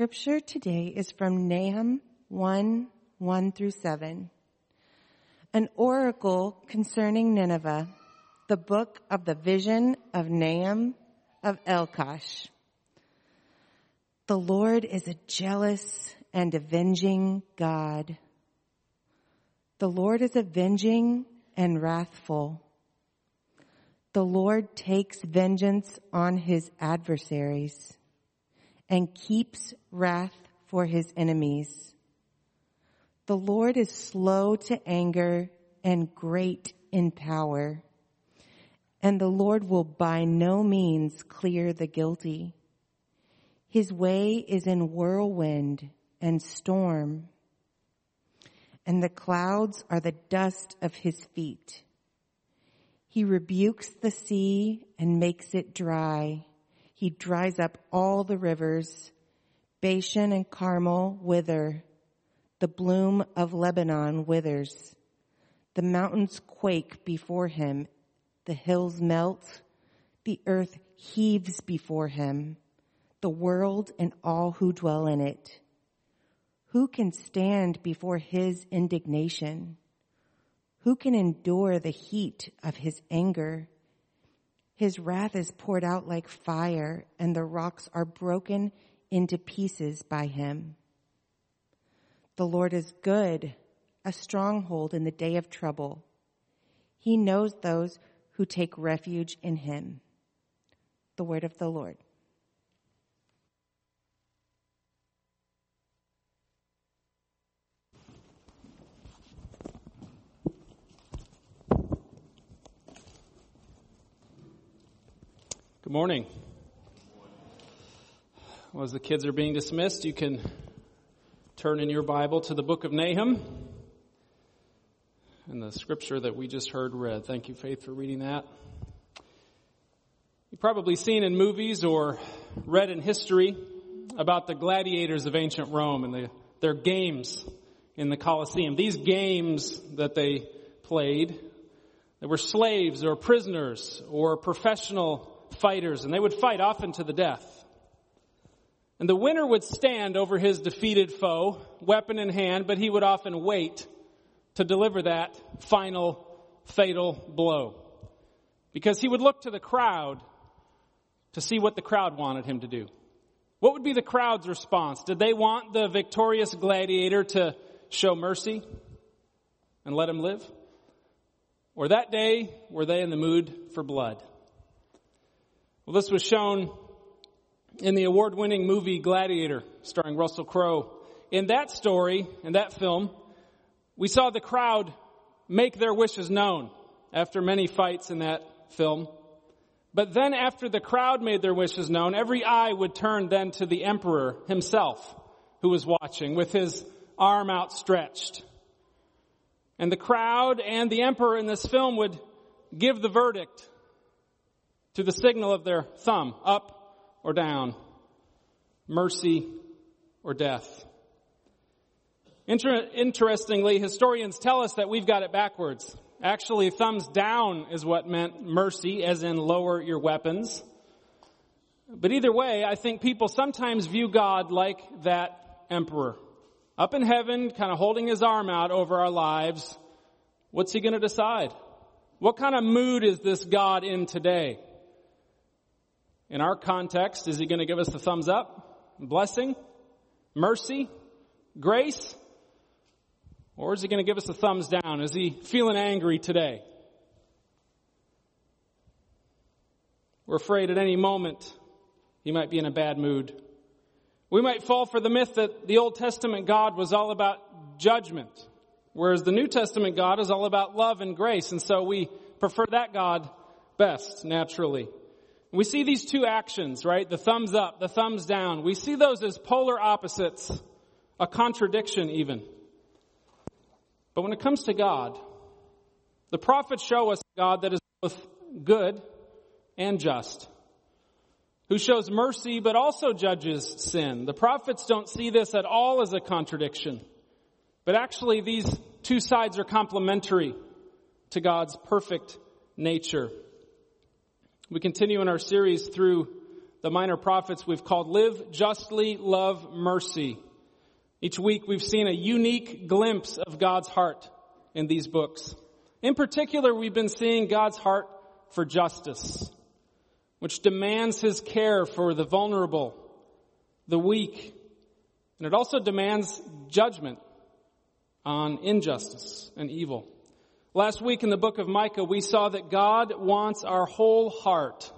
scripture today is from Nahum 1, 1 through 7. An oracle concerning Nineveh, the book of the vision of Nahum of Elkosh. The Lord is a jealous and avenging God. The Lord is avenging and wrathful. The Lord takes vengeance on his adversaries and keeps wrath for his enemies. The Lord is slow to anger and great in power, and the Lord will by no means clear the guilty. His way is in whirlwind and storm, and the clouds are the dust of his feet. He rebukes the sea and makes it dry he dries up all the rivers. Bashan and Carmel wither. The bloom of Lebanon withers. The mountains quake before him. The hills melt. The earth heaves before him. The world and all who dwell in it. Who can stand before his indignation? Who can endure the heat of his anger? His wrath is poured out like fire and the rocks are broken into pieces by him. The Lord is good, a stronghold in the day of trouble. He knows those who take refuge in him. The word of the Lord. Good morning. Well, as the kids are being dismissed, you can turn in your Bible to the book of Nahum and the scripture that we just heard read. Thank you, Faith, for reading that. You've probably seen in movies or read in history about the gladiators of ancient Rome and the, their games in the Colosseum. These games that they played, they were slaves or prisoners or professional fighters, and they would fight often to the death. And the winner would stand over his defeated foe, weapon in hand, but he would often wait to deliver that final fatal blow. Because he would look to the crowd to see what the crowd wanted him to do. What would be the crowd's response? Did they want the victorious gladiator to show mercy and let him live? Or that day, were they in the mood for blood? Well, this was shown in the award winning movie Gladiator, starring Russell Crowe. In that story, in that film, we saw the crowd make their wishes known after many fights in that film. But then after the crowd made their wishes known, every eye would turn then to the emperor himself who was watching with his arm outstretched. And the crowd and the emperor in this film would give the verdict to the signal of their thumb, up or down, mercy or death. Inter- interestingly, historians tell us that we've got it backwards. Actually, thumbs down is what meant mercy, as in lower your weapons. But either way, I think people sometimes view God like that emperor. Up in heaven, kind of holding his arm out over our lives. What's he going to decide? What kind of mood is this God in today? In our context, is he going to give us the thumbs up? Blessing? Mercy? Grace? Or is he going to give us the thumbs down? Is he feeling angry today? We're afraid at any moment he might be in a bad mood. We might fall for the myth that the Old Testament God was all about judgment, whereas the New Testament God is all about love and grace, and so we prefer that God best, naturally. We see these two actions, right? The thumbs up, the thumbs down. We see those as polar opposites, a contradiction even. But when it comes to God, the prophets show us God that is both good and just, who shows mercy but also judges sin. The prophets don't see this at all as a contradiction, but actually these two sides are complementary to God's perfect nature. We continue in our series through the minor prophets we've called Live Justly, Love Mercy. Each week we've seen a unique glimpse of God's heart in these books. In particular, we've been seeing God's heart for justice, which demands his care for the vulnerable, the weak, and it also demands judgment on injustice and evil. Last week in the book of Micah, we saw that God wants our whole heart.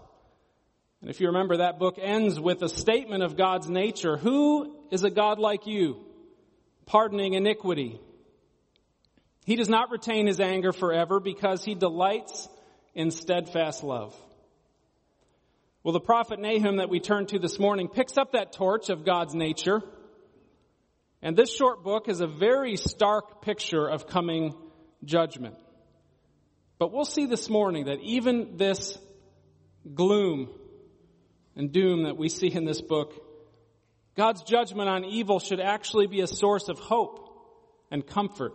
And if you remember, that book ends with a statement of God's nature. Who is a God like you, pardoning iniquity? He does not retain his anger forever because he delights in steadfast love. Well, the prophet Nahum that we turned to this morning picks up that torch of God's nature. And this short book is a very stark picture of coming judgment. But we'll see this morning that even this gloom and doom that we see in this book, God's judgment on evil should actually be a source of hope and comfort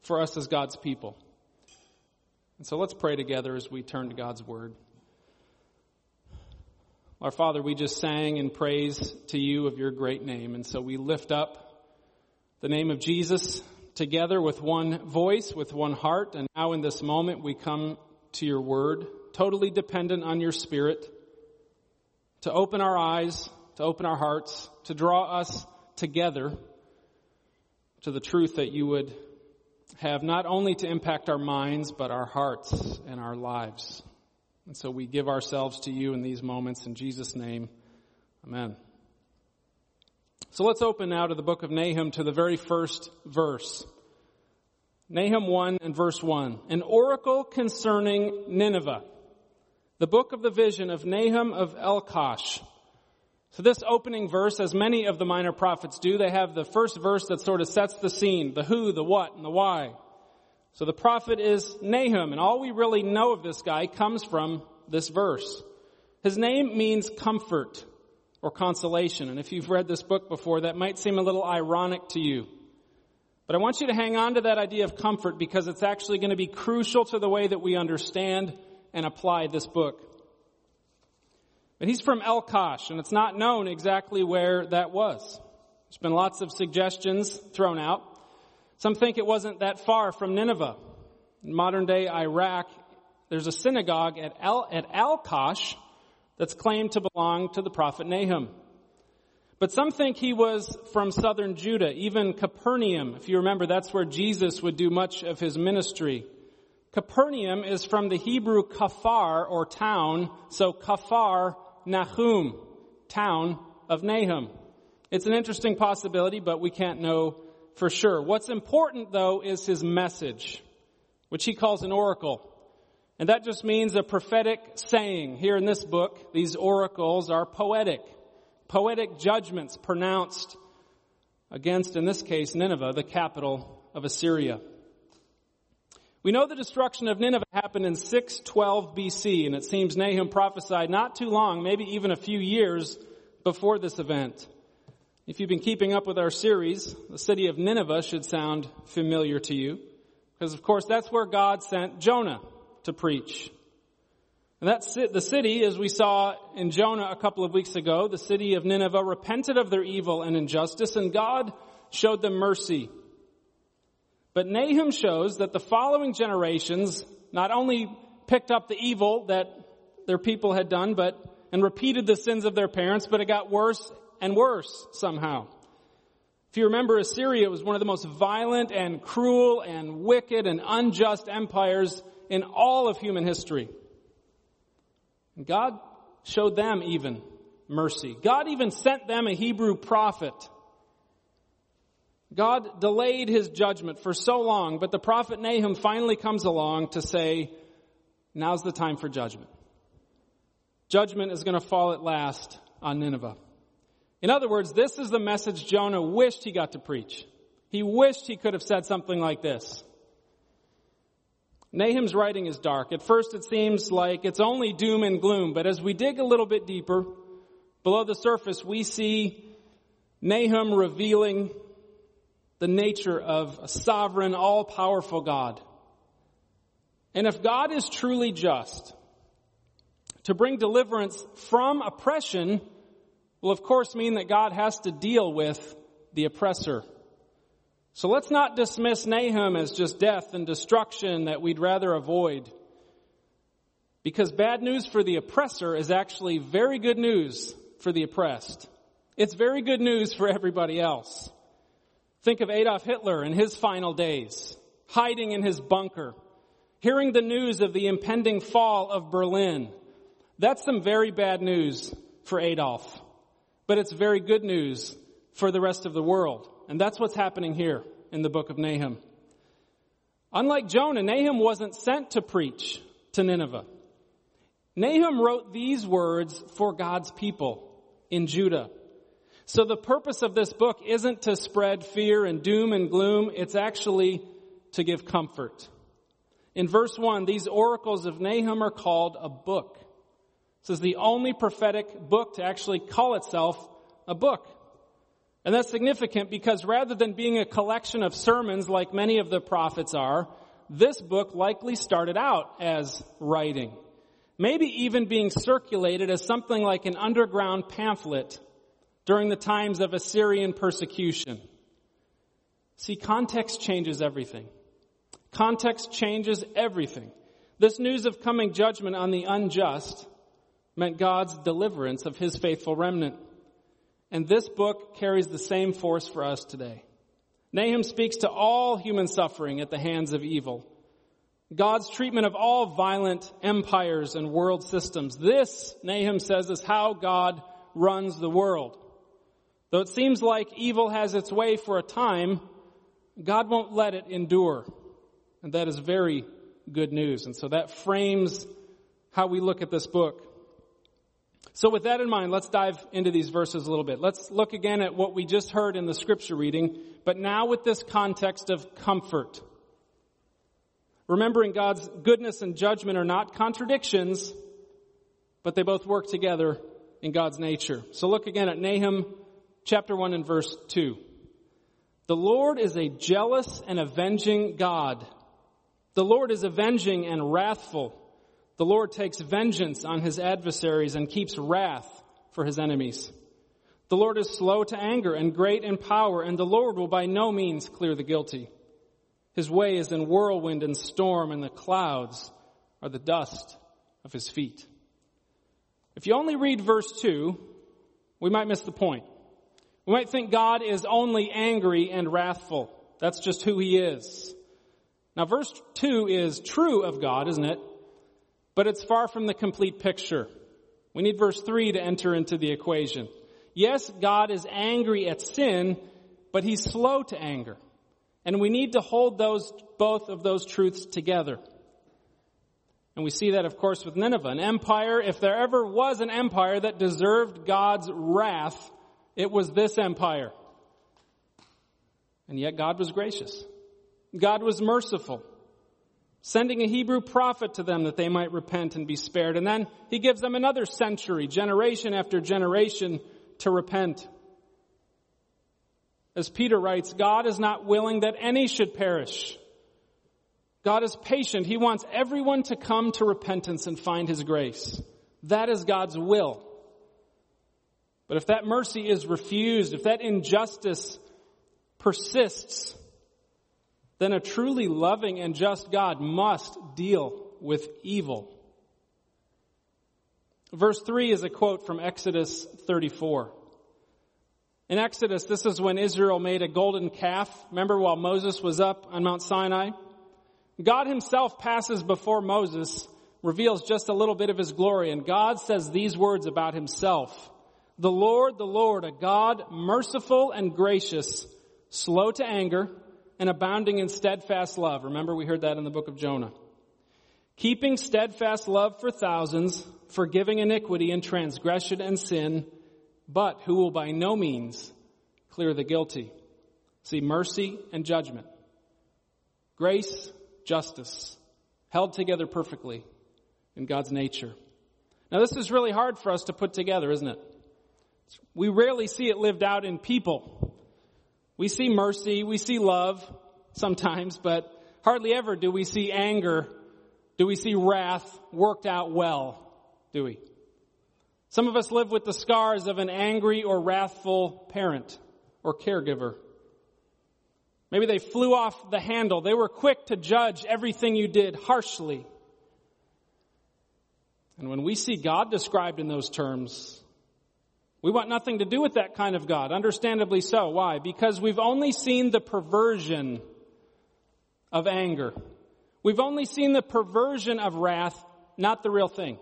for us as God's people. And so let's pray together as we turn to God's Word. Our Father, we just sang in praise to you of your great name, and so we lift up the name of Jesus together with one voice, with one heart, and now in this moment we come to your Word, totally dependent on your Spirit, to open our eyes, to open our hearts, to draw us together to the truth that you would have not only to impact our minds, but our hearts and our lives. And so we give ourselves to you in these moments in Jesus' name. Amen. So let's open now to the book of Nahum to the very first verse. Nahum 1 and verse 1. An oracle concerning Nineveh. The book of the vision of Nahum of Elkosh. So this opening verse, as many of the minor prophets do, they have the first verse that sort of sets the scene, the who, the what, and the why. So the prophet is Nahum, and all we really know of this guy comes from this verse. His name means comfort or consolation, and if you've read this book before, that might seem a little ironic to you. But I want you to hang on to that idea of comfort because it's actually going to be crucial to the way that we understand and apply this book. But he's from Elkosh, and it's not known exactly where that was. There's been lots of suggestions thrown out. Some think it wasn't that far from Nineveh. In modern day Iraq, there's a synagogue at, Al, at Alkosh that's claimed to belong to the prophet Nahum. But some think he was from southern Judah, even Capernaum. If you remember, that's where Jesus would do much of his ministry. Capernaum is from the Hebrew kafar or town, so kafar Nahum, town of Nahum. It's an interesting possibility, but we can't know for sure. What's important though is his message, which he calls an oracle. And that just means a prophetic saying. Here in this book, these oracles are poetic. Poetic judgments pronounced against, in this case, Nineveh, the capital of Assyria. We know the destruction of Nineveh happened in 612 BC, and it seems Nahum prophesied not too long, maybe even a few years before this event. If you've been keeping up with our series, the city of Nineveh should sound familiar to you, because of course that's where God sent Jonah to preach. And that's it. The city, as we saw in Jonah a couple of weeks ago, the city of Nineveh repented of their evil and injustice, and God showed them mercy. But Nahum shows that the following generations not only picked up the evil that their people had done, but and repeated the sins of their parents, but it got worse and worse somehow. If you remember, Assyria was one of the most violent and cruel and wicked and unjust empires in all of human history. And God showed them even mercy. God even sent them a Hebrew prophet God delayed his judgment for so long, but the prophet Nahum finally comes along to say, now's the time for judgment. Judgment is going to fall at last on Nineveh. In other words, this is the message Jonah wished he got to preach. He wished he could have said something like this. Nahum's writing is dark. At first it seems like it's only doom and gloom, but as we dig a little bit deeper, below the surface, we see Nahum revealing the nature of a sovereign, all-powerful God. And if God is truly just, To bring deliverance from oppression will of course mean that God has to deal with the oppressor. So let's not dismiss Nahum as just death and destruction that we'd rather avoid. Because bad news for the oppressor is actually very good news for the oppressed. It's very good news for everybody else. Think of Adolf Hitler in his final days, hiding in his bunker, hearing the news of the impending fall of Berlin. That's some very bad news for Adolf. But it's very good news for the rest of the world. And that's what's happening here in the book of Nahum. Unlike Jonah, Nahum wasn't sent to preach to Nineveh. Nahum wrote these words for God's people in Judah. So the purpose of this book isn't to spread fear and doom and gloom. It's actually to give comfort. In verse 1, these oracles of Nahum are called a book. This is the only prophetic book to actually call itself a book. And that's significant because rather than being a collection of sermons like many of the prophets are, this book likely started out as writing. Maybe even being circulated as something like an underground pamphlet during the times of Assyrian persecution. See, context changes everything. Context changes everything. This news of coming judgment on the unjust meant God's deliverance of his faithful remnant. And this book carries the same force for us today. Nahum speaks to all human suffering at the hands of evil. God's treatment of all violent empires and world systems. This, Nahum says, is how God runs the world. Though it seems like evil has its way for a time, God won't let it endure. And that is very good news. And so that frames how we look at this book. So with that in mind, let's dive into these verses a little bit. Let's look again at what we just heard in the scripture reading, but now with this context of comfort. Remembering God's goodness and judgment are not contradictions, but they both work together in God's nature. So look again at Nahum chapter 1 and verse 2. The Lord is a jealous and avenging God. The Lord is avenging and wrathful. The Lord takes vengeance on his adversaries and keeps wrath for his enemies. The Lord is slow to anger and great in power, and the Lord will by no means clear the guilty. His way is in whirlwind and storm, and the clouds are the dust of his feet. If you only read verse 2, we might miss the point. We might think God is only angry and wrathful. That's just who he is. Now verse 2 is true of God, isn't it? But it's far from the complete picture. We need verse 3 to enter into the equation. Yes, God is angry at sin, but he's slow to anger. And we need to hold those, both of those truths together. And we see that, of course, with Nineveh. An empire, if there ever was an empire that deserved God's wrath, it was this empire. And yet God was gracious. God was merciful, sending a Hebrew prophet to them that they might repent and be spared. And then he gives them another century, generation after generation, to repent. As Peter writes, God is not willing that any should perish. God is patient. He wants everyone to come to repentance and find his grace. That is God's will. But if that mercy is refused, if that injustice persists, then a truly loving and just God must deal with evil. Verse 3 is a quote from Exodus 34. In Exodus, this is when Israel made a golden calf. Remember while Moses was up on Mount Sinai? God himself passes before Moses, reveals just a little bit of his glory, and God says these words about himself. The Lord, the Lord, a God merciful and gracious, slow to anger, and abounding in steadfast love. Remember we heard that in the book of Jonah. Keeping steadfast love for thousands, forgiving iniquity and transgression and sin, but who will by no means clear the guilty. See, mercy and judgment. Grace, justice, held together perfectly in God's nature. Now this is really hard for us to put together, isn't it? We rarely see it lived out in people. We see mercy, we see love sometimes, but hardly ever do we see anger, do we see wrath worked out well do we? Some of us live with the scars of an angry or wrathful parent or caregiver. Maybe they flew off the handle. They were quick to judge everything you did harshly. And when we see God described in those terms, we want nothing to do with that kind of God. Understandably so. Why? Because we've only seen the perversion of anger. We've only seen the perversion of wrath, not the real thing.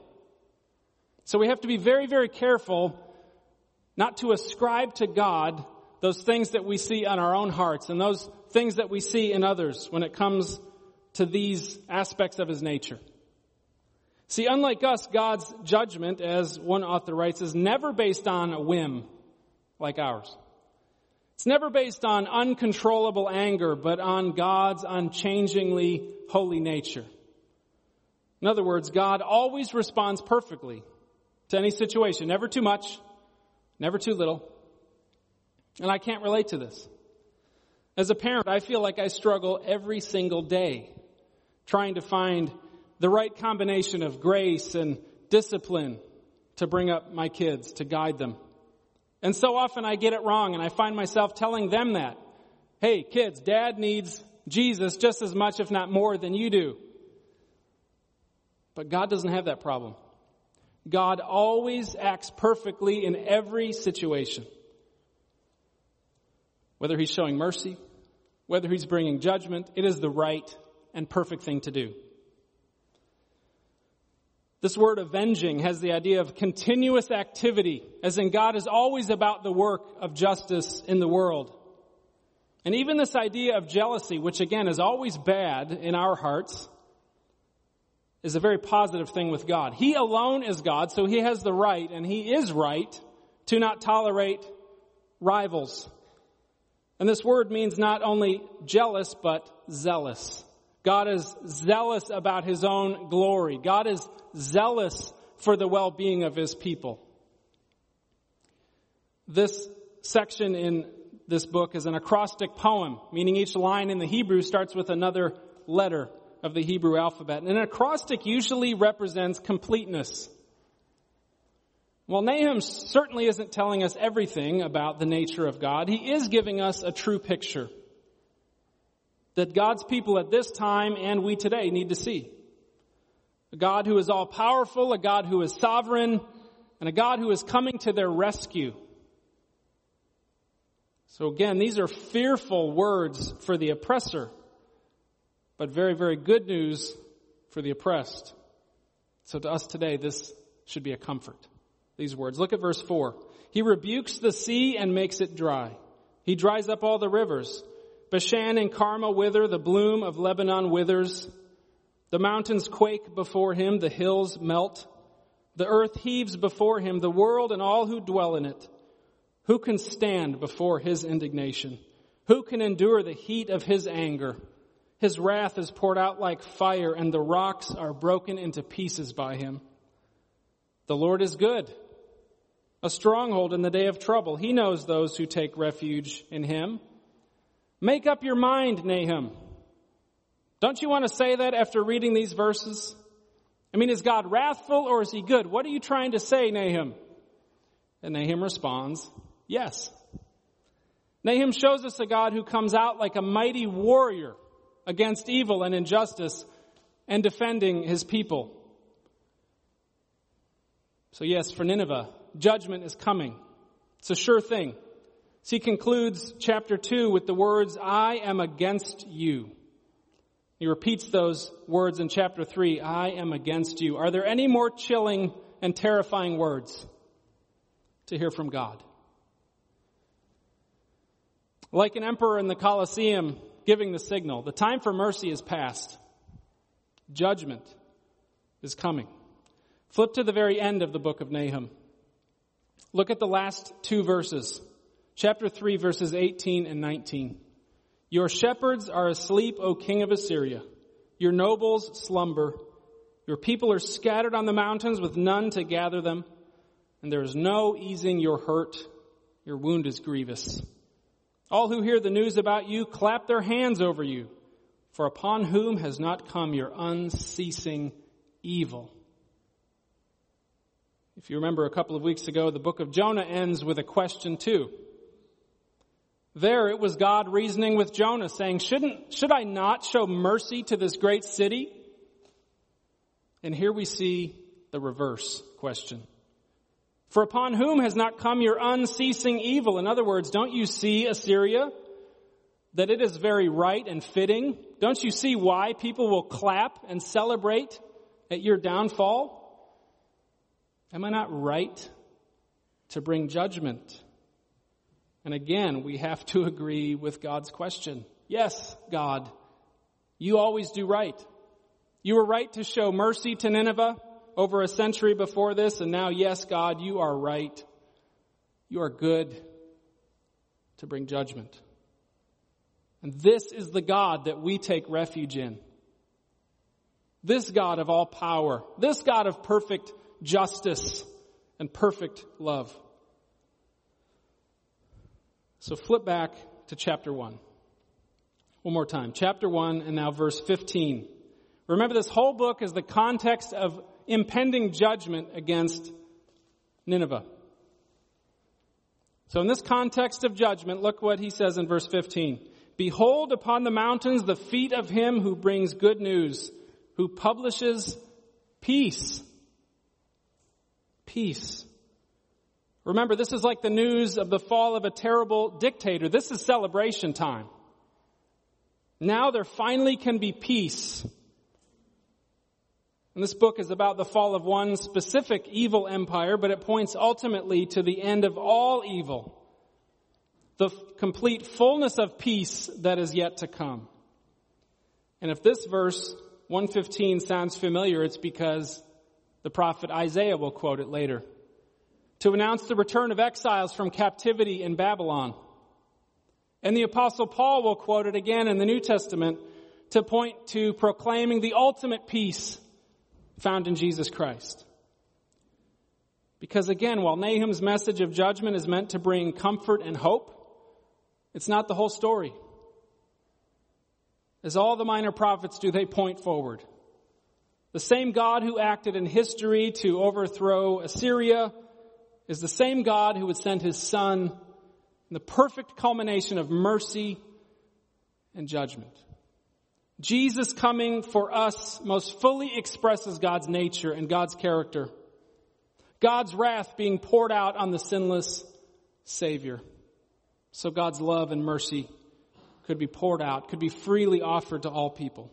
So we have to be very, very careful not to ascribe to God those things that we see on our own hearts and those things that we see in others when it comes to these aspects of his nature. See, unlike us, God's judgment, as one author writes, is never based on a whim like ours. It's never based on uncontrollable anger, but on God's unchangingly holy nature. In other words, God always responds perfectly to any situation, never too much, never too little. And I can't relate to this. As a parent, I feel like I struggle every single day trying to find the right combination of grace and discipline to bring up my kids, to guide them. And so often I get it wrong and I find myself telling them that. Hey, kids, dad needs Jesus just as much, if not more, than you do. But God doesn't have that problem. God always acts perfectly in every situation. Whether he's showing mercy, whether he's bringing judgment, it is the right and perfect thing to do. This word avenging has the idea of continuous activity, as in God is always about the work of justice in the world. And even this idea of jealousy, which again is always bad in our hearts, is a very positive thing with God. He alone is God, so He has the right, and He is right, to not tolerate rivals. And this word means not only jealous, but zealous. God is zealous about His own glory. God is zealous for the well-being of His people. This section in this book is an acrostic poem, meaning each line in the Hebrew starts with another letter of the Hebrew alphabet. And an acrostic usually represents completeness. While Nahum certainly isn't telling us everything about the nature of God, he is giving us a true picture that God's people at this time and we today need to see. A God who is all powerful, a God who is sovereign, and a God who is coming to their rescue. So again, these are fearful words for the oppressor, but very, very good news for the oppressed. So to us today, this should be a comfort. These words. Look at verse 4. He rebukes the sea and makes it dry. He dries up all the rivers. Bashan and Carmel wither, the bloom of Lebanon withers. The mountains quake before him, the hills melt. The earth heaves before him, the world and all who dwell in it. Who can stand before his indignation? Who can endure the heat of his anger? His wrath is poured out like fire and the rocks are broken into pieces by him. The Lord is good, a stronghold in the day of trouble. He knows those who take refuge in him. Make up your mind, Nahum. Don't you want to say that after reading these verses? I mean, is God wrathful or is he good? What are you trying to say, Nahum? And Nahum responds, yes. Nahum shows us a God who comes out like a mighty warrior against evil and injustice and defending his people. So yes, for Nineveh, judgment is coming. It's a sure thing. So he concludes chapter 2 with the words, I am against you. He repeats those words in chapter 3, I am against you. Are there any more chilling and terrifying words to hear from God? Like an emperor in the Colosseum giving the signal, the time for mercy is past. Judgment is coming. Flip to the very end of the book of Nahum. Look at the last two verses chapter 3 verses 18 and 19. Your shepherds are asleep, O king of Assyria. Your nobles slumber. Your people are scattered on the mountains with none to gather them. And there is no easing your hurt. Your wound is grievous. All who hear the news about you clap their hands over you. For upon whom has not come your unceasing evil? If you remember a couple of weeks ago, the book of Jonah ends with a question too. There it was God reasoning with Jonah saying, shouldn't, should I not show mercy to this great city? And here we see the reverse question. For upon whom has not come your unceasing evil? In other words, don't you see Assyria? That it is very right and fitting. Don't you see why people will clap and celebrate at your downfall? Am I not right to bring judgment? And again, we have to agree with God's question. Yes, God, you always do right. You were right to show mercy to Nineveh over a century before this, and now, yes, God, you are right. You are good to bring judgment. And this is the God that we take refuge in. This God of all power, this God of perfect justice and perfect love. So flip back to chapter 1. One more time. Chapter 1 and now verse 15. Remember this whole book is the context of impending judgment against Nineveh. So in this context of judgment, look what he says in verse 15. Behold upon the mountains the feet of him who brings good news, who publishes peace. Peace. Remember, this is like the news of the fall of a terrible dictator. This is celebration time. Now there finally can be peace. And this book is about the fall of one specific evil empire, but it points ultimately to the end of all evil. The complete fullness of peace that is yet to come. And if this verse 115 sounds familiar, it's because the prophet Isaiah will quote it later to announce the return of exiles from captivity in Babylon. And the apostle Paul will quote it again in the New Testament to point to proclaiming the ultimate peace found in Jesus Christ. Because again, while Nahum's message of judgment is meant to bring comfort and hope, it's not the whole story. As all the minor prophets do, they point forward. The same God who acted in history to overthrow Assyria is the same God who would send his son in the perfect culmination of mercy and judgment. Jesus coming for us most fully expresses God's nature and God's character. God's wrath being poured out on the sinless Savior. So God's love and mercy could be poured out, could be freely offered to all people.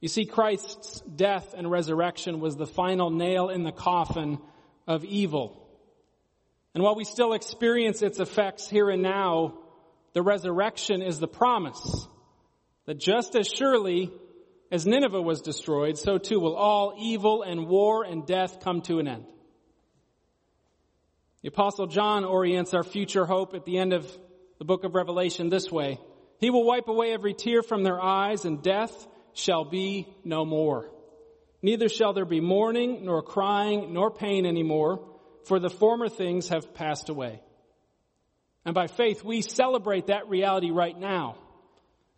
You see, Christ's death and resurrection was the final nail in the coffin of evil. And while we still experience its effects here and now, the resurrection is the promise that just as surely as Nineveh was destroyed, so too will all evil and war and death come to an end. The apostle John orients our future hope at the end of the book of Revelation this way. He will wipe away every tear from their eyes and death shall be no more. Neither shall there be mourning, nor crying, nor pain anymore, for the former things have passed away. And by faith, we celebrate that reality right now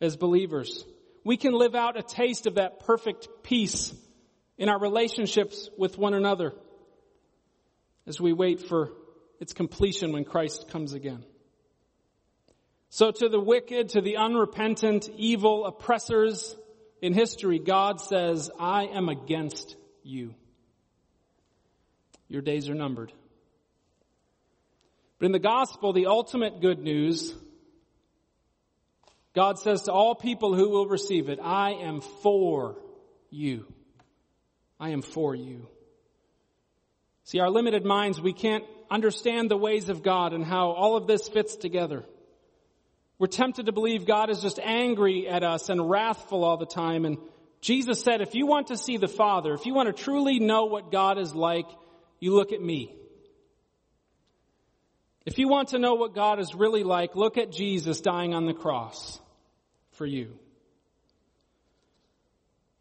as believers. We can live out a taste of that perfect peace in our relationships with one another as we wait for its completion when Christ comes again. So to the wicked, to the unrepentant, evil oppressors, in history, God says, I am against you. Your days are numbered. But in the gospel, the ultimate good news, God says to all people who will receive it, I am for you. I am for you. See, our limited minds, we can't understand the ways of God and how all of this fits together. We're tempted to believe God is just angry at us and wrathful all the time. And Jesus said, if you want to see the Father, if you want to truly know what God is like, you look at me. If you want to know what God is really like, look at Jesus dying on the cross for you.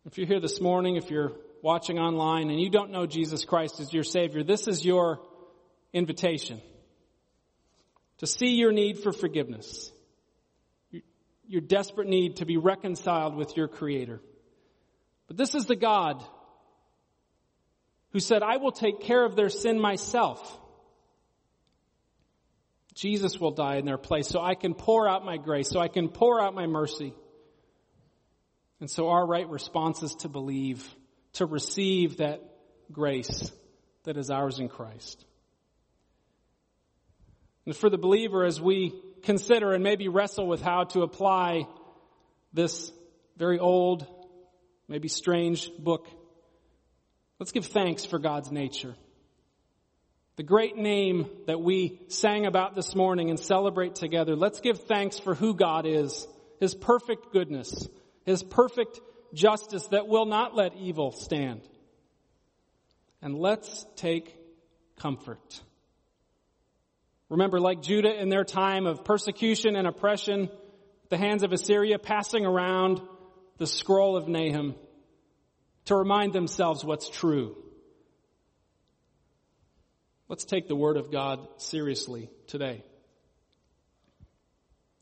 If you're here this morning, if you're watching online and you don't know Jesus Christ as your Savior, this is your invitation to see your need for forgiveness your desperate need to be reconciled with your Creator. But this is the God who said, I will take care of their sin myself. Jesus will die in their place so I can pour out my grace, so I can pour out my mercy. And so our right response is to believe, to receive that grace that is ours in Christ. And for the believer, as we consider and maybe wrestle with how to apply this very old, maybe strange book, let's give thanks for God's nature. The great name that we sang about this morning and celebrate together, let's give thanks for who God is, His perfect goodness, His perfect justice that will not let evil stand. And let's take comfort. Remember, like Judah in their time of persecution and oppression, the hands of Assyria passing around the scroll of Nahum to remind themselves what's true. Let's take the Word of God seriously today.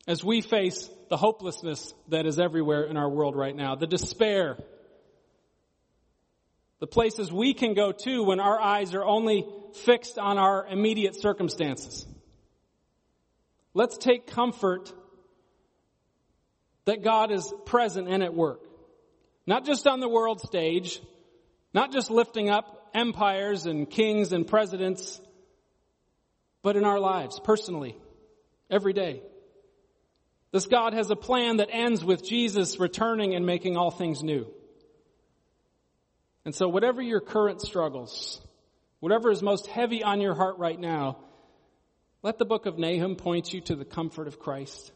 As we face the hopelessness that is everywhere in our world right now, the despair, the places we can go to when our eyes are only fixed on our immediate circumstances. Let's take comfort that God is present and at work. Not just on the world stage, not just lifting up empires and kings and presidents, but in our lives, personally, every day. This God has a plan that ends with Jesus returning and making all things new. And so whatever your current struggles, whatever is most heavy on your heart right now, let the book of Nahum point you to the comfort of Christ.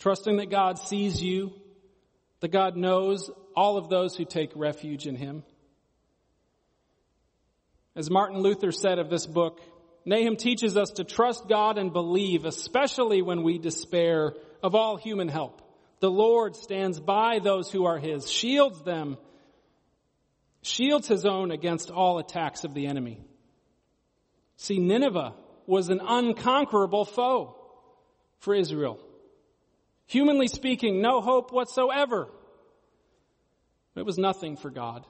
Trusting that God sees you, that God knows all of those who take refuge in Him. As Martin Luther said of this book, Nahum teaches us to trust God and believe, especially when we despair of all human help. The Lord stands by those who are His, shields them, shields His own against all attacks of the enemy. See, Nineveh was an unconquerable foe for Israel. Humanly speaking, no hope whatsoever. It was nothing for God.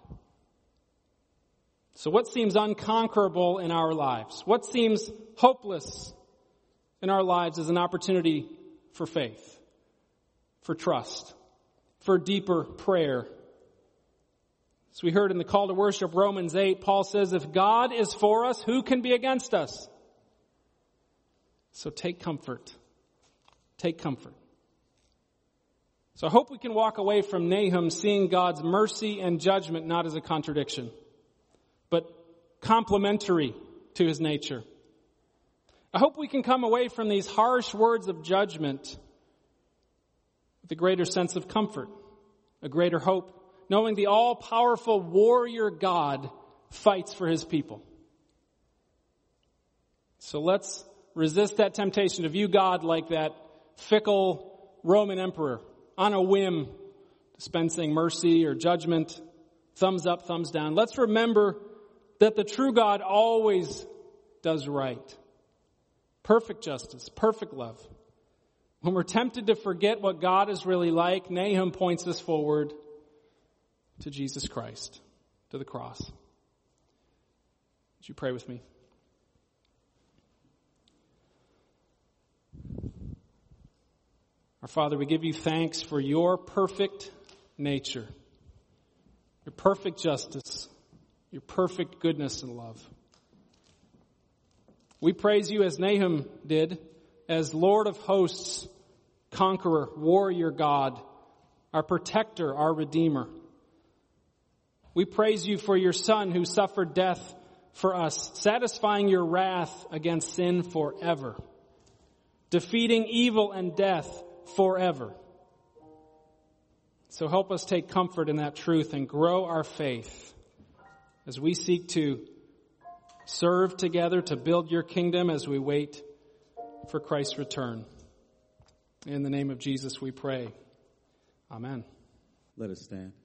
So what seems unconquerable in our lives? What seems hopeless in our lives is an opportunity for faith, for trust, for deeper prayer. As we heard in the call to worship, Romans 8, Paul says, if God is for us, who can be against us? So take comfort. Take comfort. So I hope we can walk away from Nahum seeing God's mercy and judgment not as a contradiction, but complementary to his nature. I hope we can come away from these harsh words of judgment with a greater sense of comfort, a greater hope, knowing the all powerful warrior God fights for his people. So let's resist that temptation to view God like that fickle Roman emperor on a whim, dispensing mercy or judgment, thumbs up, thumbs down. Let's remember that the true God always does right. Perfect justice, perfect love. When we're tempted to forget what God is really like, Nahum points us forward to Jesus Christ, to the cross. Would you pray with me? Our Father, we give you thanks for your perfect nature, your perfect justice, your perfect goodness and love. We praise you as Nahum did, as Lord of hosts, conqueror, warrior God, our protector, our redeemer. We praise you for your son who suffered death for us, satisfying your wrath against sin forever, defeating evil and death forever. So help us take comfort in that truth and grow our faith as we seek to serve together to build your kingdom as we wait for Christ's return. In the name of Jesus we pray. Amen. Let us stand.